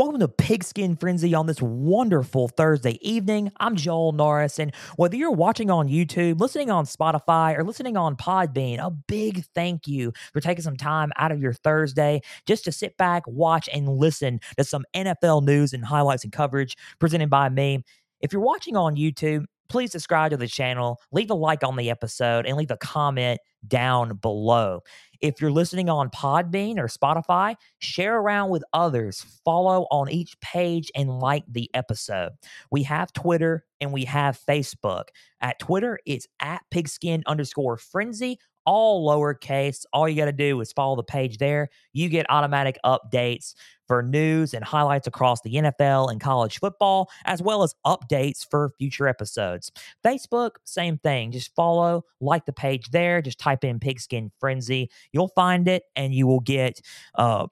Welcome to Pigskin Frenzy on this wonderful Thursday evening. I'm Joel Norris, and whether you're watching on YouTube, listening on Spotify, or listening on Podbean, a big thank you for taking some time out of your Thursday just to sit back, watch, and listen to some NFL news and highlights and coverage presented by me. If you're watching on YouTube, please subscribe to the channel, leave a like on the episode, and leave a comment down below. If you're listening on Podbean or Spotify, share around with others, follow on each page, and like the episode. We have Twitter and we have Facebook. At Twitter, it's at pigskin underscore frenzy all lowercase. All you got to do is follow the page there. You get automatic updates for news and highlights across the NFL and college football, as well as updates for future episodes. Facebook, same thing. Just follow, like the page there. Just type in Pigskin Frenzy. You'll find it and you will get uh,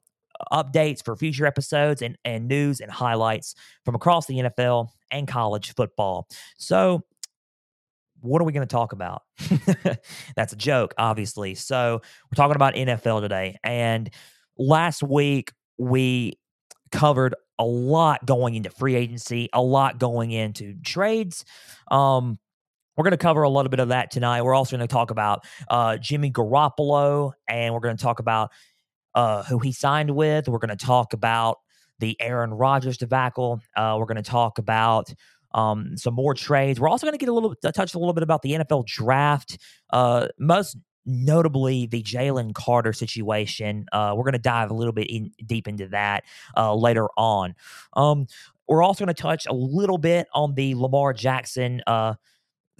updates for future episodes and, and news and highlights from across the NFL and college football. So, what are we going to talk about? That's a joke, obviously. So, we're talking about NFL today. And last week, we covered a lot going into free agency, a lot going into trades. Um, we're going to cover a little bit of that tonight. We're also going to talk about uh, Jimmy Garoppolo, and we're going to talk about uh, who he signed with. We're going to talk about the Aaron Rodgers debacle. Uh, we're going to talk about um, some more trades. We're also going to get a little touch a little bit about the NFL draft. Uh, most notably the Jalen Carter situation. Uh, we're going to dive a little bit in, deep into that uh, later on. Um, we're also going to touch a little bit on the Lamar Jackson uh,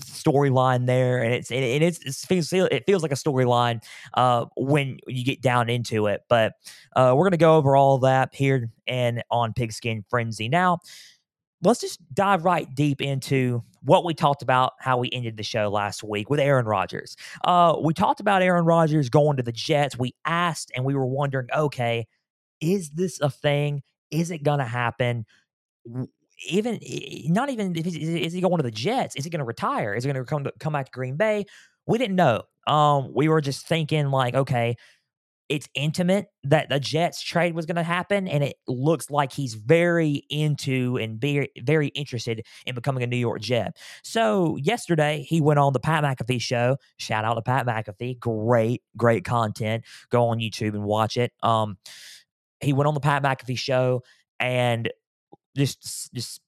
storyline there, and it's and it's, it feels it feels like a storyline uh, when you get down into it. But uh, we're going to go over all that here and on Pigskin Frenzy now let's just dive right deep into what we talked about, how we ended the show last week with Aaron Rodgers. Uh, we talked about Aaron Rodgers going to the Jets. We asked and we were wondering, okay, is this a thing? Is it going to happen? Even not even if is he going to the Jets? Is he going to retire? Is he going to come come back to Green Bay? We didn't know. Um, we were just thinking like, okay, it's intimate that the Jets trade was going to happen, and it looks like he's very into and very very interested in becoming a New York Jet. So yesterday he went on the Pat McAfee show. Shout out to Pat McAfee, great great content. Go on YouTube and watch it. Um, he went on the Pat McAfee show and just just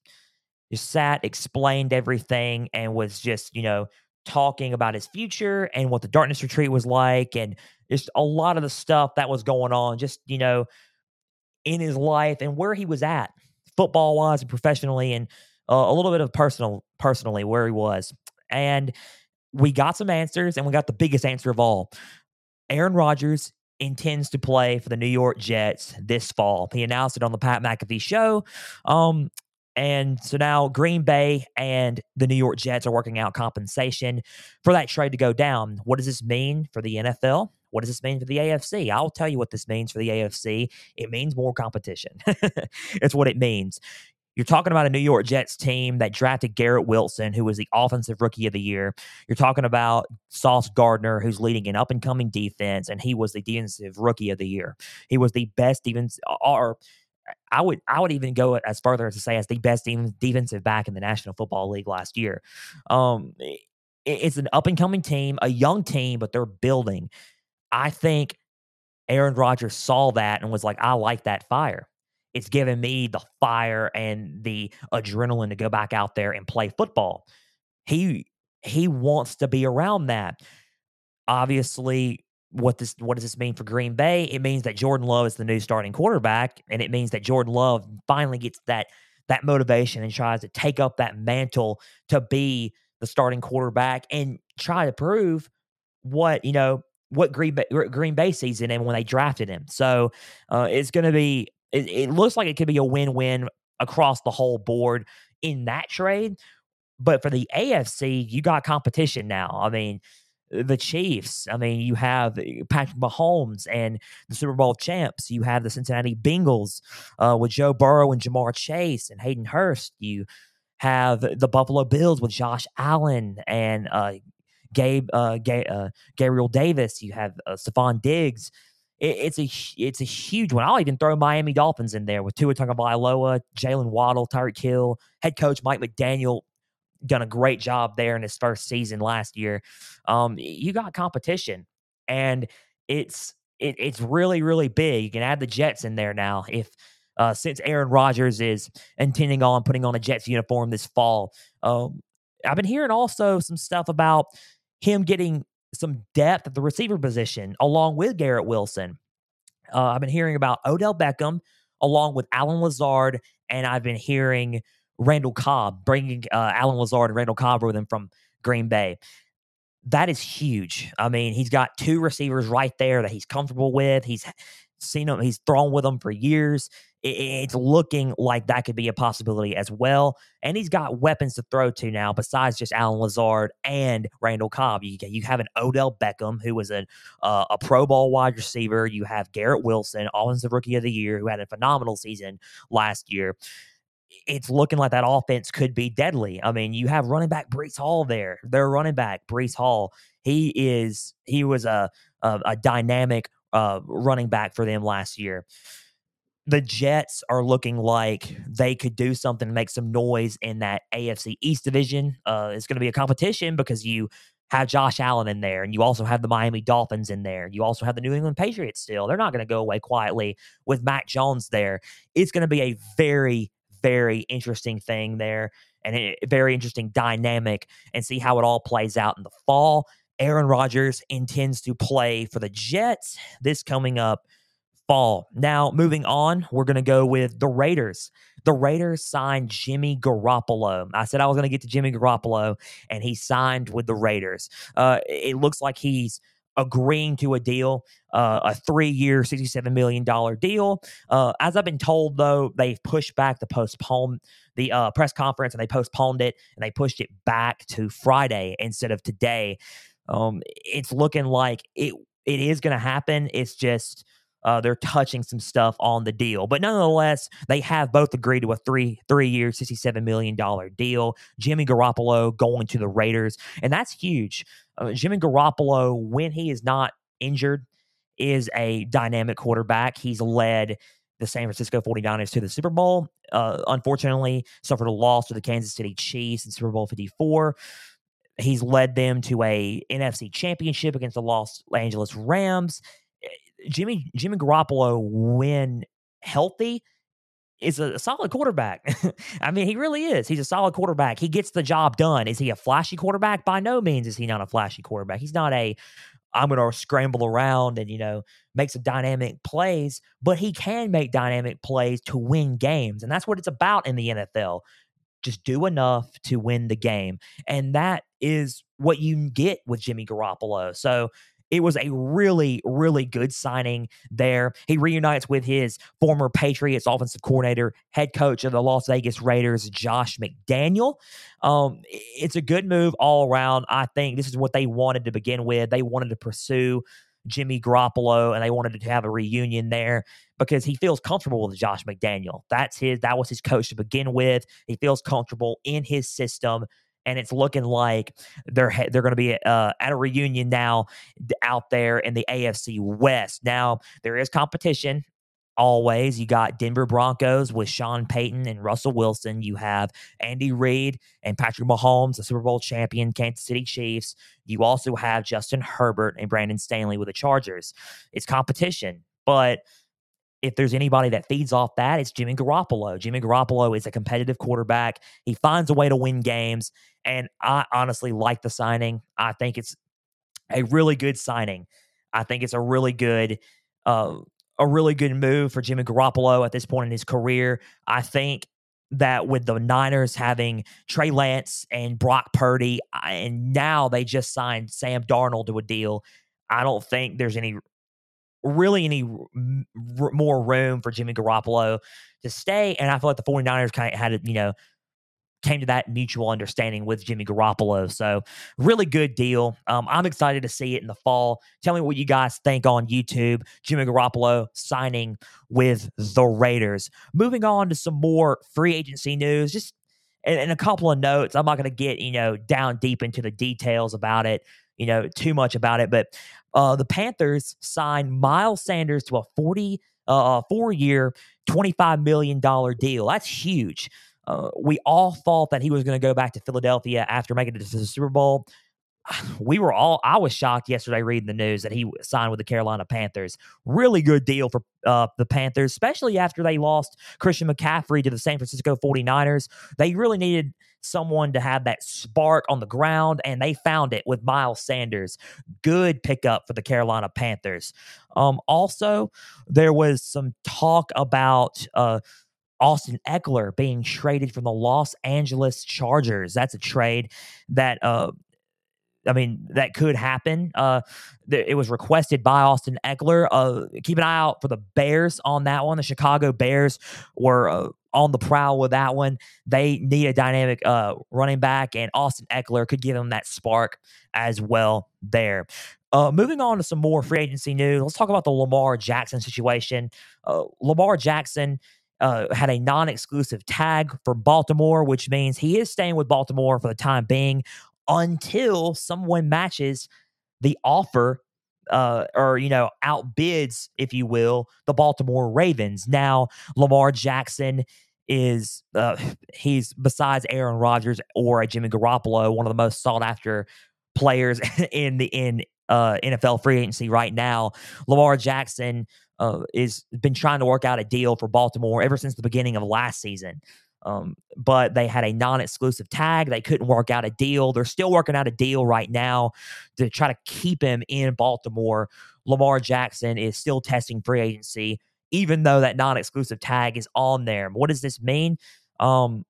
just sat, explained everything, and was just you know talking about his future and what the darkness retreat was like and just a lot of the stuff that was going on just you know in his life and where he was at football wise and professionally and uh, a little bit of personal personally where he was and we got some answers and we got the biggest answer of all aaron rodgers intends to play for the new york jets this fall he announced it on the pat mcafee show um, and so now Green Bay and the New York Jets are working out compensation for that trade to go down. What does this mean for the NFL? What does this mean for the AFC? I'll tell you what this means for the AFC. It means more competition. it's what it means. You're talking about a New York Jets team that drafted Garrett Wilson, who was the offensive rookie of the year. You're talking about Sauce Gardner, who's leading an up and coming defense, and he was the defensive rookie of the year. He was the best defense, or I would I would even go as further as to say as the best defensive back in the National Football League last year. Um, it's an up and coming team, a young team, but they're building. I think Aaron Rodgers saw that and was like, I like that fire. It's given me the fire and the adrenaline to go back out there and play football. He he wants to be around that. Obviously, what this what does this mean for Green Bay? It means that Jordan Love is the new starting quarterback, and it means that Jordan Love finally gets that that motivation and tries to take up that mantle to be the starting quarterback and try to prove what you know what Green Bay, Green Bay sees in him when they drafted him. So uh, it's going to be. It, it looks like it could be a win win across the whole board in that trade. But for the AFC, you got competition now. I mean, the Chiefs. I mean, you have eh, Patrick Mahomes and the Super Bowl champs. You have the Cincinnati Bengals uh, with Joe Burrow and Ja'Marr Chase and Hayden Hurst. You have the Buffalo Bills with Josh Allen and uh, Gabe, uh, Ga- uh, Gabriel Davis. You have uh, Stefon Diggs. it, it's a it's a huge one. I'll even throw Miami Dolphins in there with Tua Tagovailoa, Jaylen Waddle, Tyreek Hill, head coach Mike McDaniel done a great job there in his first season last year. Um, you got competition, and it's it, it's really really big. You can add the Jets in there now if uh, since Aaron Rodgers is intending on putting on a Jets uniform this fall. Um, I've been hearing also some stuff about him getting some depth at the receiver position along with Garrett Wilson. Uh, I've been hearing about Odell Beckham along with Allen Lazard, and I've been hearing Randall Cobb, bringing uh, Allen Lazard and Randall Cobb with him from Green Bay. That is huge. I mean, he's got two receivers right there that he's comfortable with. He's seen them, he's thrown with them for years. It's looking like that could be a possibility as well. And he's got weapons to throw to now besides just Allen Lazard and Randall Cobb. You, you have an Odell Beckham, who was an, uh, a Pro Bowl wide receiver. You have Garrett Wilson, Offensive Rookie of the Year, who had a phenomenal season last year it's looking like that offense could be deadly. I mean, you have running back Breece Hall there. Their running back Breece Hall. He is he was a a, a dynamic uh, running back for them last year. The Jets are looking like they could do something, make some noise in that AFC East division. Uh, it's going to be a competition because you have Josh Allen in there, and you also have the Miami Dolphins in there. You also have the New England Patriots still. They're not going to go away quietly with Mac Jones there. It's going to be a very, very interesting thing there and a very interesting dynamic and see how it all plays out in the fall. Aaron Rodgers intends to play for the Jets this coming up fall. Now, moving on, we're going to go with the Raiders. The Raiders signed Jimmy Garoppolo. I said I was going to get to Jimmy Garoppolo, and he signed with the Raiders. Uh, it looks like he's agreeing to a deal, uh, a three year, $67 million deal. Uh, as I've been told, though, they've pushed back the postpone the uh, press conference and they postponed it and they pushed it back to Friday instead of today. Um, it's looking like it it is going to happen. It's just uh, they're touching some stuff on the deal, but nonetheless, they have both agreed to a three three year, sixty seven million dollar deal. Jimmy Garoppolo going to the Raiders, and that's huge. Uh, Jimmy Garoppolo, when he is not injured, is a dynamic quarterback. He's led the San Francisco 49ers to the Super Bowl. Uh, unfortunately, suffered a loss to the Kansas City Chiefs in Super Bowl 54. He's led them to a NFC championship against the Los Angeles Rams. Jimmy Jimmy Garoppolo, when healthy, is a solid quarterback. I mean, he really is. He's a solid quarterback. He gets the job done. Is he a flashy quarterback? By no means is he not a flashy quarterback. He's not a I'm going to scramble around and, you know, make some dynamic plays, but he can make dynamic plays to win games. And that's what it's about in the NFL. Just do enough to win the game. And that is what you get with Jimmy Garoppolo. So it was a really, really good signing there. He reunites with his former Patriots offensive coordinator, head coach of the Las Vegas Raiders, Josh McDaniel. Um, it's a good move all around. I think this is what they wanted to begin with. They wanted to pursue Jimmy Garoppolo and they wanted to have a reunion there because he feels comfortable with Josh McDaniel. That's his that was his coach to begin with. He feels comfortable in his system and it's looking like they're they're going to be uh, at a reunion now out there in the AFC West. Now there is competition. Always, you got Denver Broncos with Sean Payton and Russell Wilson. You have Andy Reid and Patrick Mahomes, the Super Bowl champion Kansas City Chiefs. You also have Justin Herbert and Brandon Stanley with the Chargers. It's competition, but if there's anybody that feeds off that, it's Jimmy Garoppolo. Jimmy Garoppolo is a competitive quarterback. He finds a way to win games. And I honestly like the signing. I think it's a really good signing. I think it's a really good, uh, a really good move for Jimmy Garoppolo at this point in his career. I think that with the Niners having Trey Lance and Brock Purdy, and now they just signed Sam Darnold to a deal. I don't think there's any really any r- more room for Jimmy Garoppolo to stay. And I feel like the 49ers kind of had, you know, came to that mutual understanding with Jimmy Garoppolo. So, really good deal. Um, I'm excited to see it in the fall. Tell me what you guys think on YouTube. Jimmy Garoppolo signing with the Raiders. Moving on to some more free agency news. Just and, a couple of notes. I'm not going to get you know down deep into the details about it, you know, too much about it. But uh, the Panthers signed Miles Sanders to a 40 uh, four year, twenty five million dollar deal. That's huge. Uh, we all thought that he was going to go back to Philadelphia after making it to the Super Bowl we were all I was shocked yesterday reading the news that he signed with the Carolina Panthers. Really good deal for uh, the Panthers, especially after they lost Christian McCaffrey to the San Francisco 49ers. They really needed someone to have that spark on the ground, and they found it with Miles Sanders. Good pickup for the Carolina Panthers. Um, also, there was some talk about uh, Austin Ekeler being traded from the Los Angeles Chargers. That's a trade that uh, I mean, that could happen. Uh, th- it was requested by Austin Ekeler. Uh, keep an eye out for the Bears on that one. The Chicago Bears were uh, on the prowl with that one. They need a dynamic uh, running back, and Austin Ekeler could give them that spark as well there. Uh, moving on to some more free agency news, let's talk about the Lamar Jackson situation. Uh, Lamar Jackson uh, had a non exclusive tag for Baltimore, which means he is staying with Baltimore for the time being until someone matches the offer uh, or you know outbids, if you will, the Baltimore Ravens. Now Lamar Jackson is uh, he's besides Aaron Rodgers or Jimmy Garoppolo, one of the most sought after players in the in uh, NFL free agency right now. Lamar Jackson uh, is been trying to work out a deal for Baltimore ever since the beginning of last season. Um, but they had a non-exclusive tag. They couldn't work out a deal. They're still working out a deal right now to try to keep him in Baltimore. Lamar Jackson is still testing free agency, even though that non-exclusive tag is on there. What does this mean? Um,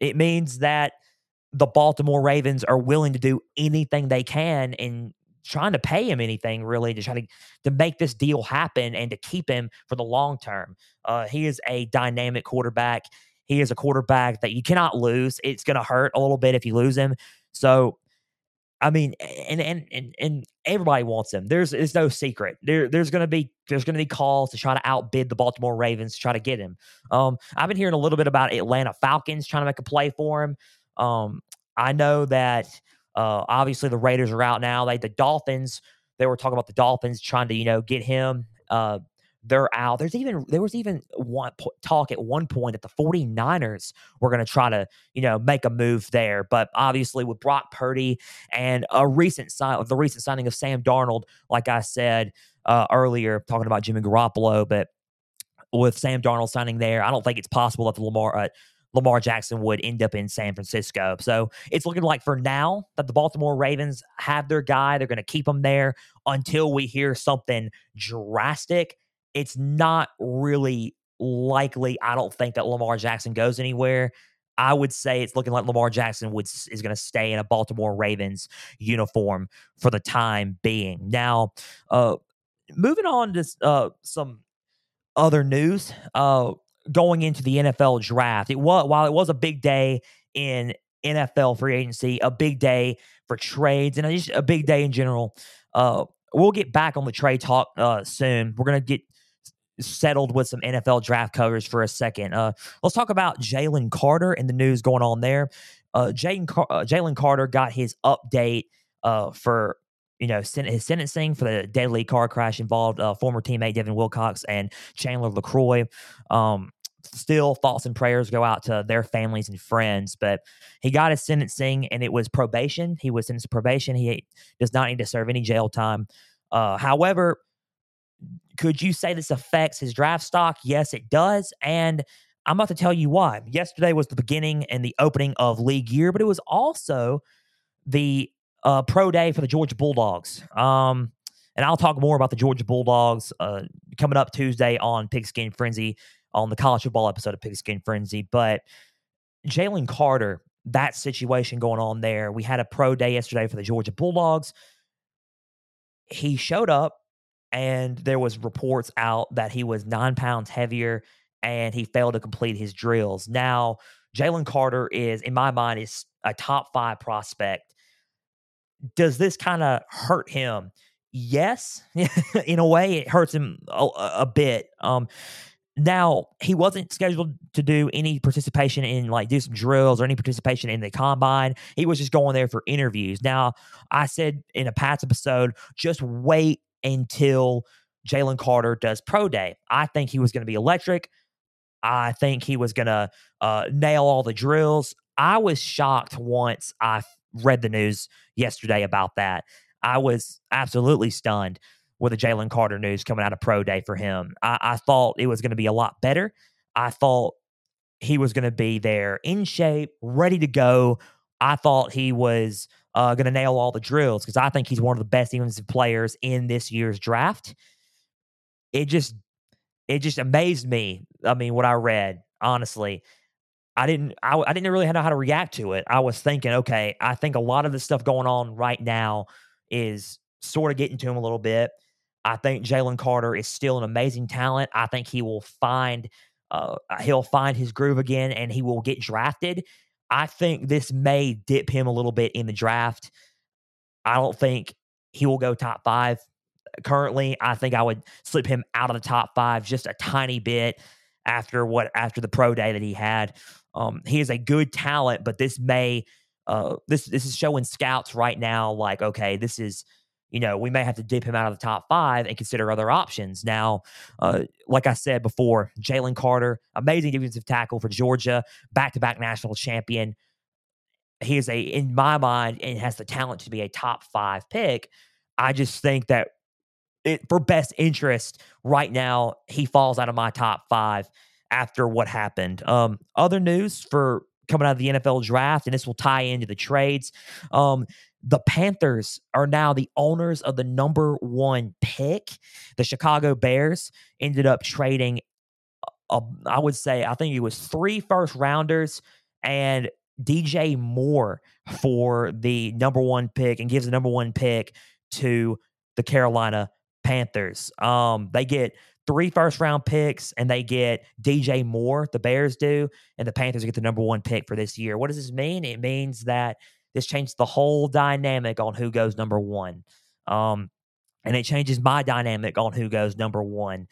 it means that the Baltimore Ravens are willing to do anything they can and trying to pay him anything really to try to to make this deal happen and to keep him for the long term. Uh, he is a dynamic quarterback. He is a quarterback that you cannot lose. It's going to hurt a little bit if you lose him. So, I mean, and and and and everybody wants him. There's there's no secret. There there's going to be there's going to be calls to try to outbid the Baltimore Ravens to try to get him. Um, I've been hearing a little bit about Atlanta Falcons trying to make a play for him. Um, I know that uh, obviously the Raiders are out now. They the Dolphins. They were talking about the Dolphins trying to you know get him. Uh, they're out. There's even there was even one talk at one point that the 49ers were going to try to, you know, make a move there, but obviously with Brock Purdy and a recent sign the recent signing of Sam Darnold, like I said uh, earlier talking about Jimmy Garoppolo, but with Sam Darnold signing there, I don't think it's possible that the Lamar uh, Lamar Jackson would end up in San Francisco. So it's looking like for now that the Baltimore Ravens have their guy. They're going to keep him there until we hear something drastic it's not really likely. I don't think that Lamar Jackson goes anywhere. I would say it's looking like Lamar Jackson would is going to stay in a Baltimore Ravens uniform for the time being. Now, uh, moving on to uh, some other news. Uh, going into the NFL draft, it was while it was a big day in NFL free agency, a big day for trades, and just a big day in general. Uh, we'll get back on the trade talk uh, soon. We're gonna get settled with some NFL draft covers for a second. Uh, let's talk about Jalen Carter and the news going on there. Uh, Jalen Car- uh, Carter got his update uh, for you know sen- his sentencing for the deadly car crash involved uh, former teammate Devin Wilcox and Chandler LeCroy. Um, still, thoughts and prayers go out to their families and friends. But he got his sentencing, and it was probation. He was sentenced to probation. He does not need to serve any jail time. Uh, however, could you say this affects his draft stock? Yes, it does. And I'm about to tell you why. Yesterday was the beginning and the opening of league year, but it was also the uh, pro day for the Georgia Bulldogs. Um, and I'll talk more about the Georgia Bulldogs uh, coming up Tuesday on Pigskin Frenzy on the college football episode of Pigskin Frenzy. But Jalen Carter, that situation going on there. We had a pro day yesterday for the Georgia Bulldogs. He showed up and there was reports out that he was nine pounds heavier and he failed to complete his drills. Now, Jalen Carter is, in my mind, is a top five prospect. Does this kind of hurt him? Yes, in a way, it hurts him a, a bit. Um, Now, he wasn't scheduled to do any participation in like do some drills or any participation in the combine. He was just going there for interviews. Now, I said in a past episode, just wait until Jalen Carter does pro day. I think he was going to be electric. I think he was going to uh, nail all the drills. I was shocked once I read the news yesterday about that. I was absolutely stunned with the Jalen Carter news coming out of pro day for him. I, I thought it was going to be a lot better. I thought he was going to be there in shape, ready to go. I thought he was uh, going to nail all the drills because I think he's one of the best defensive players in this year's draft. It just, it just amazed me. I mean, what I read, honestly, I didn't, I, I didn't really know how to react to it. I was thinking, okay, I think a lot of the stuff going on right now is sort of getting to him a little bit. I think Jalen Carter is still an amazing talent. I think he will find uh, he'll find his groove again and he will get drafted. I think this may dip him a little bit in the draft. I don't think he will go top five currently. I think I would slip him out of the top five just a tiny bit after what after the pro day that he had. Um, he is a good talent, but this may uh, this this is showing scouts right now like okay, this is you know, we may have to dip him out of the top five and consider other options. Now, uh, like I said before, Jalen Carter, amazing defensive tackle for Georgia, back to back national champion. He is a, in my mind, and has the talent to be a top five pick. I just think that it, for best interest right now, he falls out of my top five after what happened. Um, other news for coming out of the NFL draft, and this will tie into the trades. Um, the Panthers are now the owners of the number one pick. The Chicago Bears ended up trading, uh, I would say, I think it was three first rounders and DJ Moore for the number one pick and gives the number one pick to the Carolina Panthers. Um, they get three first round picks and they get DJ Moore, the Bears do, and the Panthers get the number one pick for this year. What does this mean? It means that this changed the whole dynamic on who goes number one. Um, and it changes my dynamic on who goes number one.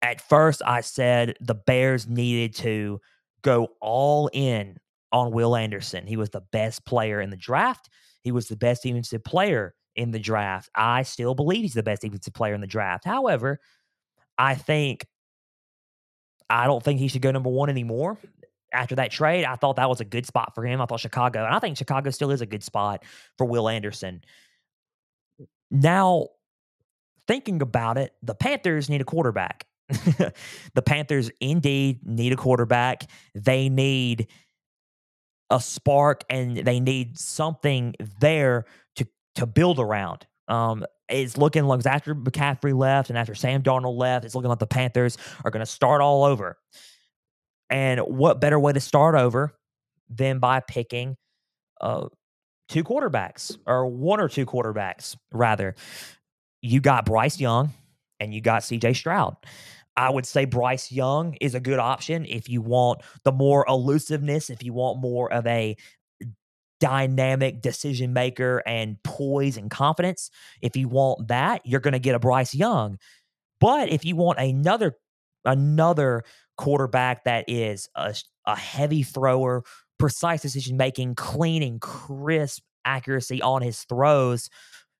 At first, I said the Bears needed to go all in on Will Anderson. He was the best player in the draft. He was the best defensive player in the draft. I still believe he's the best defensive player in the draft. However, I think I don't think he should go number one anymore after that trade, I thought that was a good spot for him. I thought Chicago, and I think Chicago still is a good spot for Will Anderson. Now, thinking about it, the Panthers need a quarterback. the Panthers indeed need a quarterback. They need a spark and they need something there to to build around. Um, it's looking like after McCaffrey left and after Sam Darnold left, it's looking like the Panthers are going to start all over. And what better way to start over than by picking uh, two quarterbacks or one or two quarterbacks, rather? You got Bryce Young and you got CJ Stroud. I would say Bryce Young is a good option if you want the more elusiveness, if you want more of a dynamic decision maker and poise and confidence. If you want that, you're going to get a Bryce Young. But if you want another another quarterback that is a, a heavy thrower, precise decision making, clean and crisp accuracy on his throws,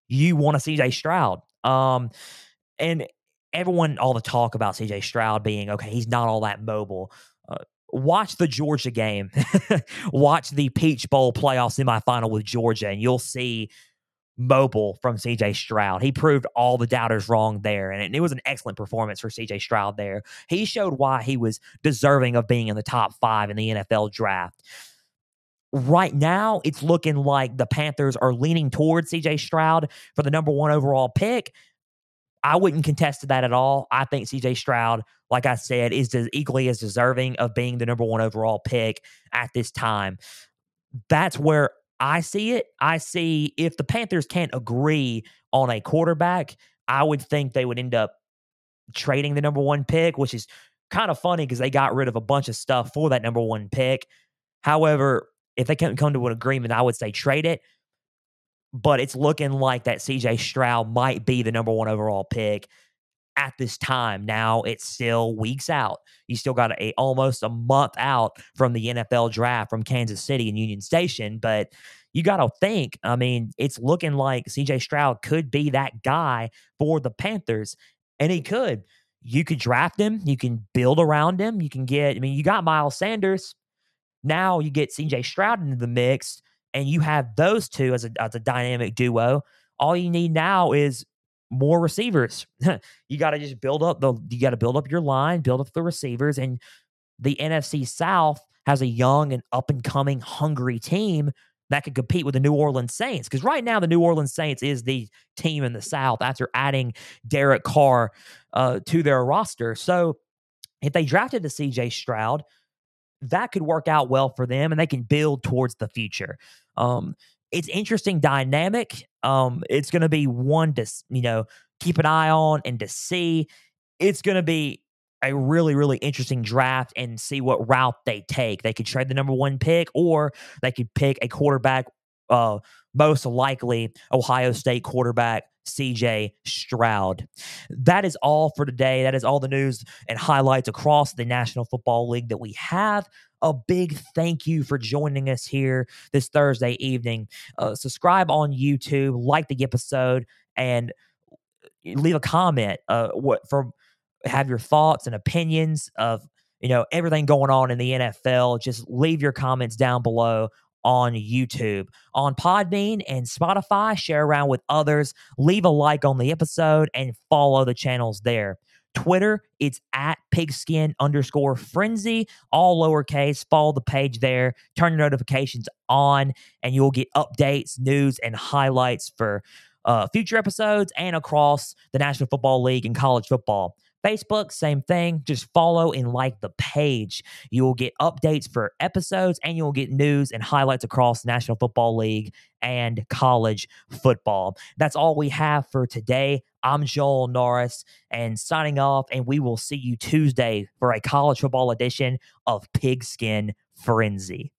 you want to see CJ Stroud. Um, and everyone, all the talk about CJ Stroud being okay, he's not all that mobile. Uh, watch the Georgia game, watch the Peach Bowl playoff semifinal with Georgia, and you'll see mobile from CJ Stroud. He proved all the doubters wrong there. And it was an excellent performance for CJ Stroud there. He showed why he was deserving of being in the top five in the NFL draft. Right now, it's looking like the Panthers are leaning towards CJ Stroud for the number one overall pick. I wouldn't contest that at all. I think CJ Stroud, like I said, is equally as deserving of being the number one overall pick at this time. That's where I see it. I see if the Panthers can't agree on a quarterback, I would think they would end up trading the number one pick, which is kind of funny because they got rid of a bunch of stuff for that number one pick. However, if they can't come to an agreement, I would say trade it. But it's looking like that CJ Stroud might be the number one overall pick. At this time. Now it's still weeks out. You still got a almost a month out from the NFL draft from Kansas City and Union Station, but you got to think. I mean, it's looking like CJ Stroud could be that guy for the Panthers, and he could. You could draft him. You can build around him. You can get. I mean, you got Miles Sanders. Now you get CJ Stroud into the mix, and you have those two as a as a dynamic duo. All you need now is more receivers. you got to just build up the you got to build up your line, build up the receivers and the NFC South has a young and up and coming hungry team that could compete with the New Orleans Saints because right now the New Orleans Saints is the team in the South after adding Derek Carr uh, to their roster. So if they drafted the CJ Stroud, that could work out well for them and they can build towards the future. Um, it's interesting dynamic. Um, it's going to be one to you know keep an eye on and to see. It's going to be a really really interesting draft and see what route they take. They could trade the number one pick, or they could pick a quarterback. Uh, most likely Ohio State quarterback CJ Stroud. That is all for today. That is all the news and highlights across the National Football League that we have a big thank you for joining us here this Thursday evening. Uh, subscribe on YouTube, like the episode, and leave a comment. Uh, what for? Have your thoughts and opinions of you know everything going on in the NFL. Just leave your comments down below on YouTube, on Podbean and Spotify. Share around with others. Leave a like on the episode and follow the channels there. Twitter, it's at pigskin underscore frenzy, all lowercase. Follow the page there, turn your notifications on, and you'll get updates, news, and highlights for uh, future episodes and across the National Football League and college football. Facebook, same thing. Just follow and like the page. You will get updates for episodes and you'll get news and highlights across National Football League and college football. That's all we have for today. I'm Joel Norris and signing off, and we will see you Tuesday for a college football edition of Pigskin Frenzy.